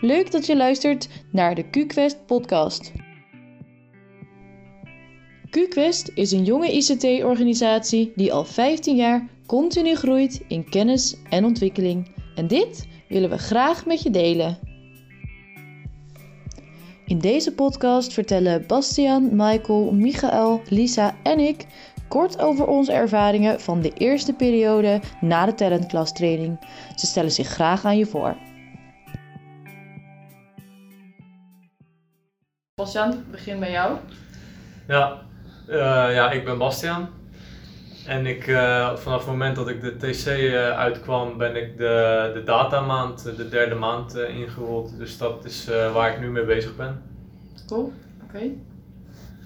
Leuk dat je luistert naar de QQuest podcast. QQuest is een jonge ICT-organisatie die al 15 jaar continu groeit in kennis en ontwikkeling. En dit willen we graag met je delen. In deze podcast vertellen Bastiaan, Michael, Michael, Lisa en ik kort over onze ervaringen van de eerste periode na de talentklas training. Ze stellen zich graag aan je voor. Bastiaan, begin bij jou. Ja, eh, ja ik ben Bastiaan. En ik, eh, vanaf het moment dat ik de TC uh, uitkwam, ben ik de, de datamaand, de derde maand ingerold. Dus dat is waar ik nu mee bezig ben. Cool, oké. Okay.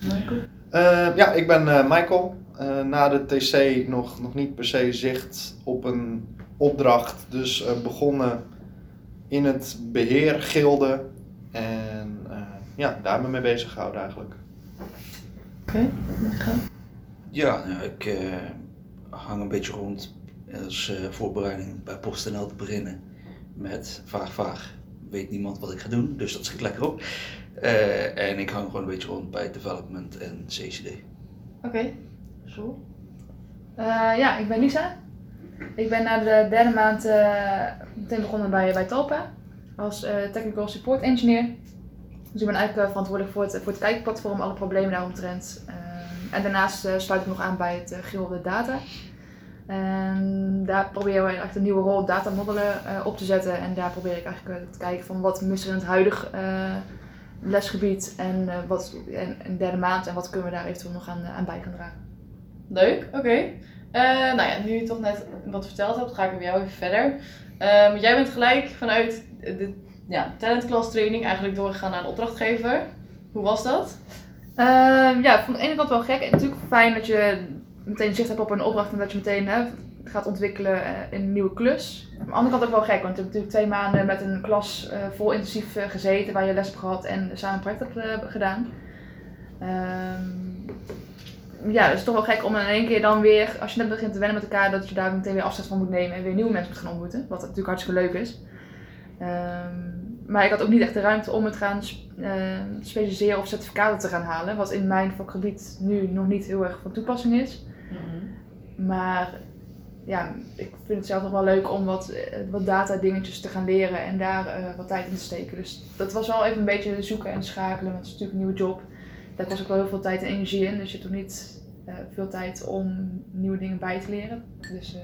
Michael? ja, ik ben Michael. na de TC nog, nog niet per se zicht op een opdracht. Dus begonnen in het beheer gilde. En ja, daar ik mee bezig gehouden eigenlijk. Oké, okay. Ja, nou, ik uh, hang een beetje rond als uh, voorbereiding bij PostNL te beginnen met vaag vaag. Weet niemand wat ik ga doen, dus dat schiet lekker op. Uh, en ik hang gewoon een beetje rond bij development en CCD. Oké, okay. zo. ja, ik ben Lisa. Ik ben na de derde maand meteen begonnen bij, bij Talpa als technical support engineer. Dus ik ben eigenlijk verantwoordelijk voor het, voor het kijkplatform, alle problemen daaromtrent. Uh, en daarnaast uh, sluit ik nog aan bij het uh, gilde data. En daar proberen we eigenlijk een nieuwe rol datamodellen uh, op te zetten. En daar probeer ik eigenlijk te kijken van wat mist er in het huidige lesgebied en wat de derde maand en wat kunnen we daar eventueel nog aan, aan bij gaan dragen. Leuk, oké. Nou ja, nu je toch net wat verteld hebt, ga ik met jou even verder. Ehm, jij bent gelijk vanuit de ja, talentclass training eigenlijk doorgegaan naar een opdrachtgever. Hoe was dat? Uh, ja, van de ene kant wel gek. En natuurlijk fijn dat je meteen zicht hebt op een opdracht en dat je meteen hè, gaat ontwikkelen eh, in een nieuwe klus. Aan de andere kant ook wel gek, want je hebt natuurlijk twee maanden met een klas uh, vol intensief uh, gezeten waar je les hebt gehad en samen project hebt gedaan. Um, ja, het is toch wel gek om in één keer dan weer, als je net begint te wennen met elkaar, dat je daar meteen weer afstand van moet nemen en weer nieuwe mensen moet gaan ontmoeten. Wat natuurlijk hartstikke leuk is. Um, maar ik had ook niet echt de ruimte om het gaan uh, specialiseren of certificaten te gaan halen. Wat in mijn vakgebied nu nog niet heel erg van toepassing is. Mhm. Maar ja, ik vind het zelf nog wel leuk om wat, eh, wat data dingetjes te gaan leren en daar uh, wat tijd in te steken. Dus dat was wel even een beetje zoeken en schakelen. Want het is natuurlijk een nieuwe job. Daar kost ook wel heel veel tijd en energie in. Dus je hebt ook niet uh, veel tijd om nieuwe dingen bij te leren. Dus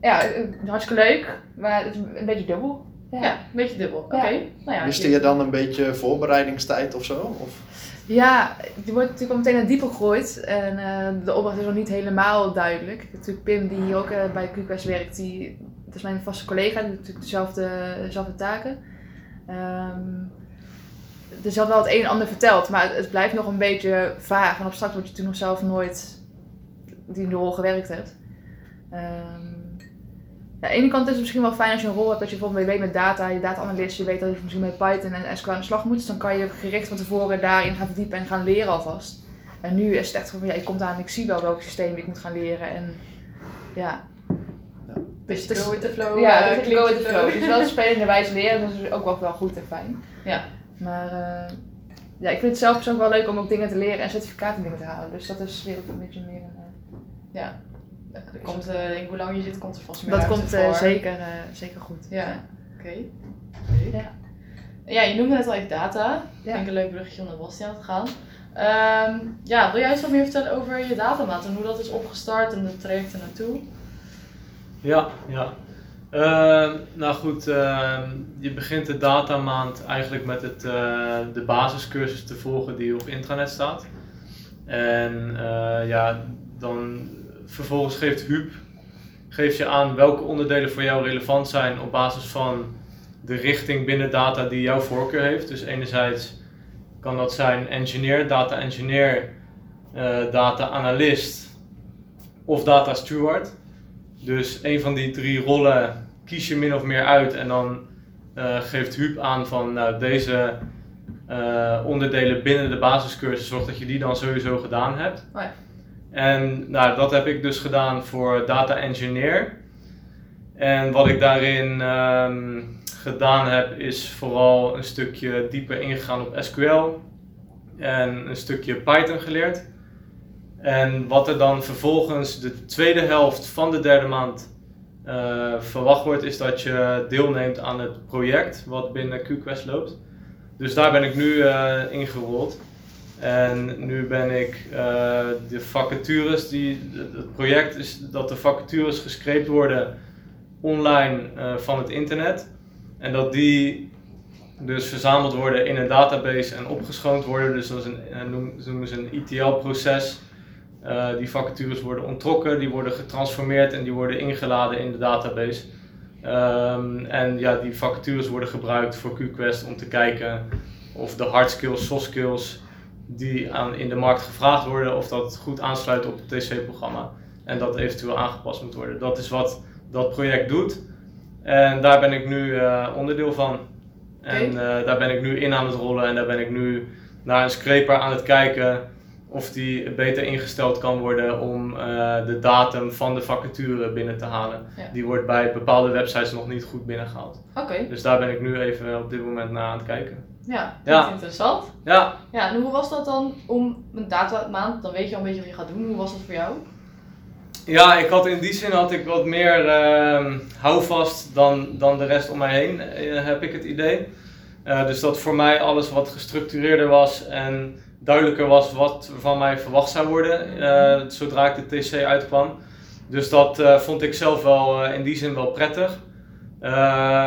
ja, hartstikke leuk. Maar het is een beetje dubbel. Ja, een beetje dubbel. Oké. Okay. Nou ja, Miste je dan een beetje voorbereidingstijd of zo? Of? Ja, die wordt natuurlijk al meteen naar dieper gegooid. En uh, de opdracht is nog niet helemaal duidelijk. Natuurlijk Pim, die hier ook uh, bij QQS werkt, die, dat is mijn vaste collega. Die doet natuurlijk dezelfde, dezelfde taken. Um, er is wel het een en ander verteld, maar het, blijft nog een beetje vaag. En op straks wordt je natuurlijk nog zelf nooit die rol gewerkt hebt. Um, aan de ene kant is het misschien wel fijn als je een rol hebt dat je bijvoorbeeld weet met data, je data-analyst, je weet dat je misschien met Python en SQL aan de slag moet. Dus dan kan je gericht van tevoren daarin gaan verdiepen en gaan leren alvast. En nu is het echt van, ja, ik kom aan en ik zie wel welk systeem ik moet gaan leren. En ja. Dus go with the flow. Ja, uh, go with the flow. Dus wel spelende wijze leren, dat is ook wel, wel goed en fijn. Ja. Maar uh, ja, ik vind het zelf persoonlijk wel leuk om ook dingen te leren en certificaten dingen te halen. Dus dat is weer ook een beetje meer een... Uh, ja, er komt, uh, denk hoe lang je zit, komt er vast meer Dat komt uh, zeker, uh, zeker goed. Ja, ja. oké. Okay. Ja. ja, je noemde net al even data. Ja. Ik denk een leuk bruggetje om naar Bastiaan te gaan. Um, ja, wil jij eens wat meer vertellen over je datamaat en hoe dat is opgestart en de trajecten naartoe? Ja, ja. Uh, nou goed, uh, je begint de datamaand eigenlijk met het, uh, de basiscursus te volgen die op intranet staat. En ja, vervolgens geeft Huub geeft je aan welke onderdelen voor jou relevant zijn op basis van de richting binnen data die jouw voorkeur heeft. Dus enerzijds kan dat zijn engineer, data engineer, uh, data analyst of data steward. Dus een van die drie rollen kies je min of meer uit en dan uh, geeft Huub aan van nou, deze uh, onderdelen binnen de basiscursus, zorg dat je die dan sowieso gedaan hebt. Oh. En nou, dat heb ik dus gedaan voor data engineer. En wat ik daarin um, gedaan heb, is vooral een stukje dieper ingegaan op SQL en een stukje Python geleerd. En wat er dan vervolgens de tweede helft van de derde maand eh, verwacht wordt, is dat je deelneemt aan het project wat binnen QQuest loopt. Dus daar ben ik nu eh, ingerold. En nu ben ik eh, de vacatures, die, het project is dat de vacatures gescreept worden online eh, van het internet. En dat die dus verzameld worden in een database en opgeschoond worden. Dus dat is een, eh, noemen ze een ETL-proces. Die vacatures worden onttrokken, die worden getransformeerd en die worden ingeladen in de database. Ehm, en ja, die vacatures worden gebruikt voor QQuest om te kijken of de hard skills, soft skills die aan, in de markt gevraagd worden, of dat goed aansluit op het TC-programma. En dat eventueel aangepast moet worden. Dat is wat dat project doet. En daar ben ik nu eh, onderdeel van. En eh, daar ben ik nu in aan het rollen en daar ben ik nu naar een scraper aan het kijken of die beter ingesteld kan worden om eh, de datum van de vacature binnen te halen. Ja. Die wordt bij bepaalde websites nog niet goed binnengehaald. Oké, Dus daar ben ik nu even op dit moment naar aan het kijken. Ja, Ja. klinkt interessant. Ja, Ja, en hoe was dat dan om een datamaand, dan weet je al een beetje wat je gaat doen. Hoe was dat voor jou? Ja, ik had in die zin had ik wat meer ehm, houvast dan, dan de rest om mij heen, eh, heb ik het idee. Eh, dus dat voor mij alles wat gestructureerder was en duidelijker was wat van mij verwacht zou worden eh, zodra ik de TC uitkwam. Dus dat vond ik zelf wel in die zin wel prettig. Eh,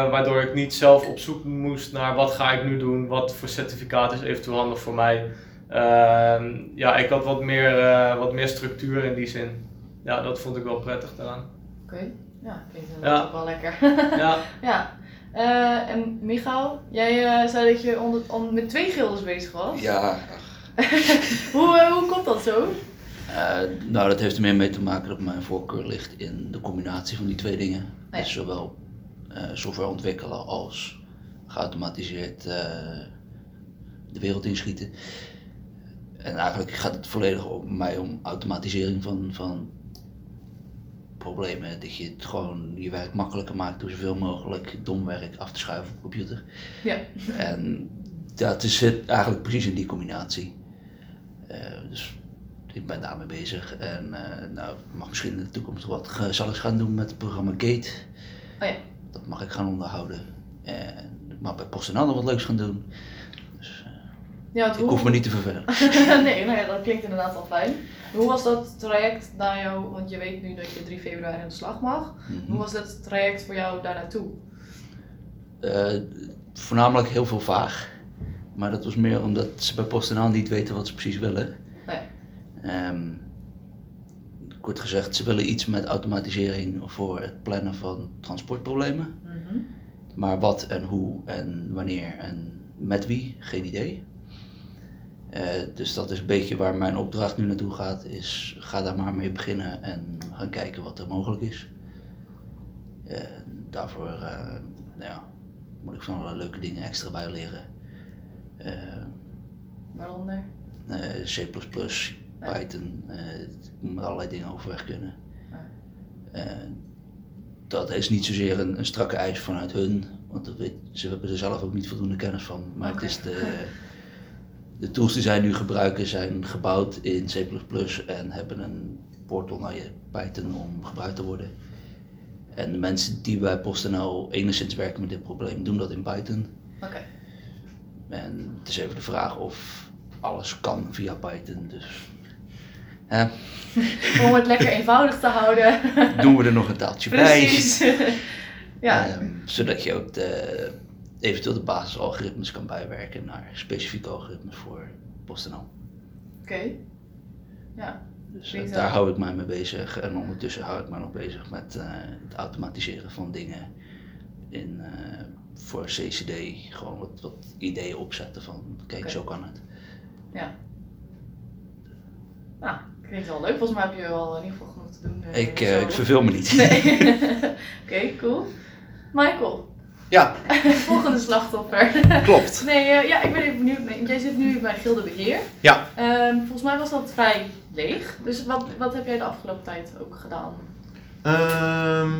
waardoor ik niet zelf op zoek moest naar wat ga ik nu doen, wat voor certificaat is eventueel handig voor mij. Ehm, ja, ik had wat meer, eh, wat meer structuur in die zin. Ja, dat vond ik wel prettig daaraan. Oké, ja, klinkt Ja. ook wel lekker. Ja, ja. Eh, en Michael, jij eh, zei dat je onder, on- met twee gildes bezig was. Ja, hoe, hoe komt dat zo? eh, nou dat heeft er meer mee te maken dat mijn voorkeur ligt in de combinatie van die twee dingen. ja. Dus zowel software ontwikkelen als geautomatiseerd eh, de wereld inschieten. En eigenlijk gaat het volledig om mij om automatisering van, van problemen. Dat je het gewoon je werk makkelijker maakt door zoveel mogelijk dom werk af te schuiven op de computer. Ja. En dat is het eigenlijk precies in die combinatie. Eh, dus ik ben daarmee bezig. En eh, nou, ik mag misschien in de toekomst wat zal ik gaan doen met het programma Gate. Oh ja. Dat mag ik gaan onderhouden. En ik mag bij PostNL nog wat leuks gaan doen. Dus eh, Ja, ik hoe... hoef me niet te vervelen. nee, nou ja, dat klinkt inderdaad wel fijn. Hoe was dat traject naar jou, want je weet nu dat je 3 februari aan de slag mag. Mhm. Hoe was dat traject voor jou daar naartoe? Eh, voornamelijk heel veel vaag. Maar dat was meer omdat ze bij PostNL niet weten wat ze precies willen. Nee. Ehm, kort gezegd, ze willen iets met automatisering voor het plannen van transportproblemen. Mhm. Maar wat en hoe en wanneer en met wie, geen idee. Eh, dus dat is een beetje waar mijn opdracht nu naartoe gaat, is ga daar maar mee beginnen en gaan kijken wat er mogelijk is. Daarvoor eh, nou ja, moet ik van allerlei leuke dingen extra bij leren. Eh, Waaronder? C++, Python, eh, ik moet allerlei dingen overweg kunnen. Eh, dat is niet zozeer een, een strakke eis vanuit hun, want dat weet, ze hebben er zelf ook niet voldoende kennis van. Maar het is de, de tools die zij nu gebruiken zijn gebouwd in C++ en hebben een portal naar je Python om gebruikt te worden. En de mensen die bij PostNL enigszins werken met dit probleem doen dat in Python. Oké. En het is even de vraag of alles kan via Python. Dus hè, Om het lekker eenvoudig te houden. doen we er nog een taaltje Precies. bij. ja. Ehm, zodat je ook de, eventueel de basisalgoritmes kan bijwerken naar specifieke algoritmes voor PostNL. Oké. Ja. Dus eh, daar hou ik mij mee bezig. En ondertussen hou ik mij nog bezig met eh, het automatiseren van dingen in, eh, voor CCD. Gewoon wat, wat ideeën opzetten van kijk, zo kan het. Nou, klinkt wel leuk. Volgens mij heb je wel in ieder geval genoeg te doen. eh, Ik, eh, ik verveel me niet. Nee. Oké, cool. Michael, Ja, volgende slachtoffer. klopt. Nee, eh, ja, ik ben even benieuwd. Nee, Jij zit nu bij Gilde Beheer. Ja. Ehm, volgens mij was dat vrij leeg. Dus wat, wat heb jij de afgelopen tijd ook gedaan? Ehm,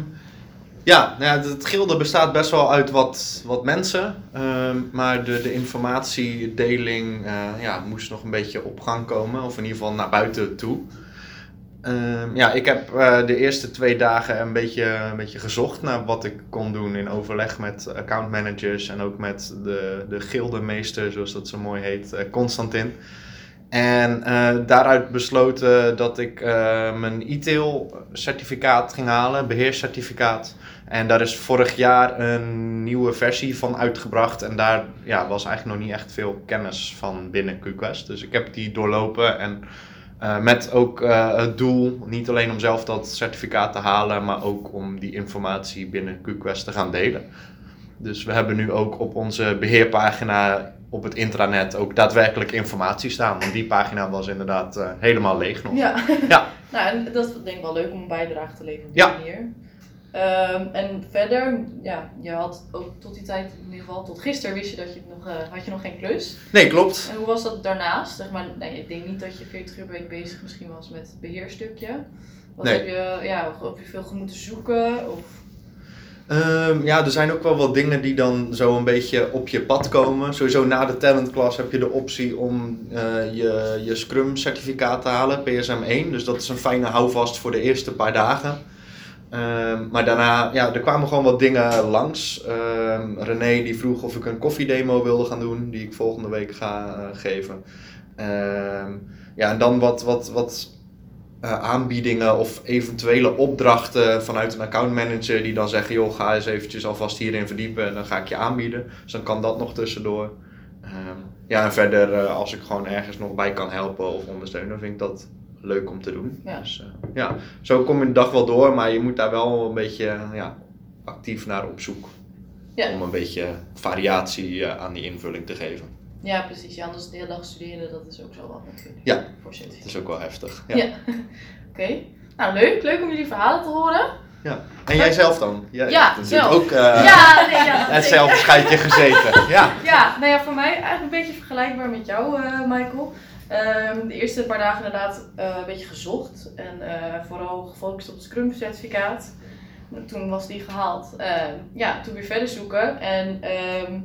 Ja, nou ja, het gilde bestaat best wel uit wat, wat mensen. ehm, maar de, de informatiedeling eh, ja, moest nog een beetje op gang komen. Of in ieder geval naar buiten toe. Ehm, ja, ik heb eh, de eerste twee dagen een beetje, een beetje gezocht naar wat ik kon doen in overleg met accountmanagers en ook met de, de gildemeester, zoals dat zo mooi heet, eh, Constantin. En daaruit besloten dat ik mijn e-tail certificaat ging halen, beheerscertificaat. En daar is vorig jaar een nieuwe versie van uitgebracht. En daar ja, was eigenlijk nog niet echt veel kennis van binnen QQuest. Dus ik heb die doorlopen en eh, met ook eh, het doel, niet alleen om zelf dat certificaat te halen, maar ook om die informatie binnen QQuest te gaan delen. Dus we hebben nu ook op onze beheerpagina op het intranet ook daadwerkelijk informatie staan. Want die pagina was inderdaad eh, helemaal leeg nog. Ja. Ja. nou, en dat is denk ik wel leuk om een bijdrage te leveren op Ja. die manier. Ehm, en verder, ja, je had ook tot die tijd, in ieder geval tot gisteren, wist je dat je nog, eh, had je nog geen klus. Nee, klopt. En hoe was dat daarnaast? Zeg maar, nee, ik denk niet dat je 40 uur per week bezig misschien was met het beheerstukje. Wat Nee. heb je, ja, heb je veel moeten zoeken? Of, Ehm, ja, er zijn ook wel wat dingen die dan zo een beetje op je pad komen. Sowieso na de talentclass heb je de optie om eh, je, je Scrum certificaat te halen, PSM 1. Dus dat is een fijne houvast voor de eerste paar dagen. Ehm, maar daarna, ja, er kwamen gewoon wat dingen langs. Ehm, René die vroeg of ik een koffiedemo wilde gaan doen, die ik volgende week ga eh, geven. Ehm, ja, en dan wat, wat, wat eh, aanbiedingen of eventuele opdrachten vanuit een accountmanager die dan zeggen, joh, ga eens eventjes alvast hierin verdiepen en dan ga ik je aanbieden. Dus dan kan dat nog tussendoor. Ja, en verder eh, als ik gewoon ergens nog bij kan helpen of ondersteunen, vind ik dat leuk om te doen. Ja. Dus eh, ja, zo kom je de dag wel door, maar je moet daar wel een beetje eh, ja, actief naar op zoek. Ja. Om een beetje variatie eh, aan die invulling te geven. ja, precies. Ja, anders de hele dag studeren, dat is ook zo wat natuurlijk. Ja. Voor Dat is ook wel heftig. Ja. Ja. Oké. Nou, leuk. Leuk om jullie verhalen te horen. En jij zelf dan? Jij Ja, zelf. ook eh ja, nee, ja. hetzelfde scheidje gezeten. Ja. Ja, nou ja, voor mij eigenlijk een beetje vergelijkbaar met jou, Michael. Ehm, de eerste paar dagen inderdaad eh, een beetje gezocht en eh, vooral gefocust op het Scrum certificaat. Toen was die gehaald. Ehm, ja, toen weer verder zoeken. En ehm,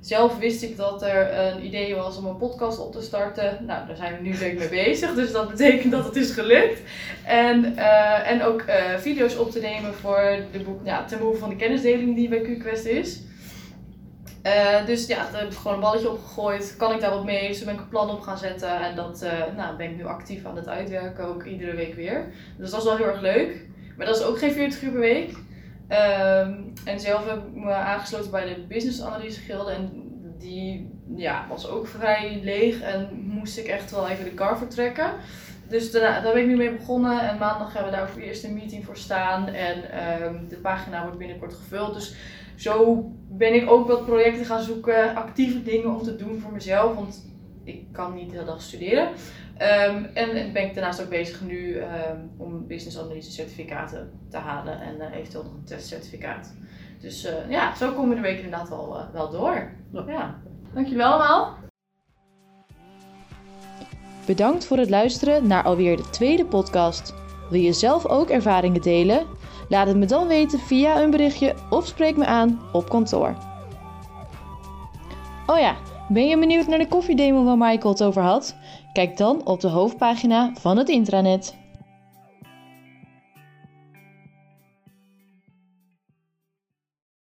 zelf wist ik dat er een idee was om een podcast op te starten. Nou, daar zijn we nu denk mee bezig, dus dat betekent dat het is gelukt. En, eh, en ook video's op te nemen voor de boek, ja, ten behoeve van de kennisdeling die bij QQuest is. Eh, dus ja, daar heb ik gewoon een balletje opgegooid. Kan ik daar wat mee? Dus ben ik een plan op gaan zetten. En dat eh, nou, ben ik nu actief aan het uitwerken, ook iedere week weer. Dus dat is wel heel erg leuk. Maar dat is ook geen 40 uur per week. Ehm, en zelf heb ik me aangesloten bij de Business Analyse Gilde. En die ja, was ook vrij leeg en moest ik echt wel even de kar vertrekken. Dus daarna, daar ben ik nu mee begonnen. En maandag gaan we daar ook eerst een meeting voor staan. En ehm, de pagina wordt binnenkort gevuld. Dus zo ben ik ook wat projecten gaan zoeken, actieve dingen om te doen voor mezelf, want ik kan niet de hele dag studeren. Ehm, en ben ik daarnaast ook bezig nu ehm, om business analyse certificaten te halen en eh, eventueel nog een testcertificaat. Dus eh, ja, zo komen de weken inderdaad wel, eh, wel door. Ja. Dankjewel allemaal. Bedankt voor het luisteren naar alweer de tweede podcast. Wil je zelf ook ervaringen delen? Laat het me dan weten via een berichtje of spreek me aan op kantoor. Oh ja, ben je benieuwd naar de koffiedemo waar Michael het over had? Kijk dan op de hoofdpagina van het intranet.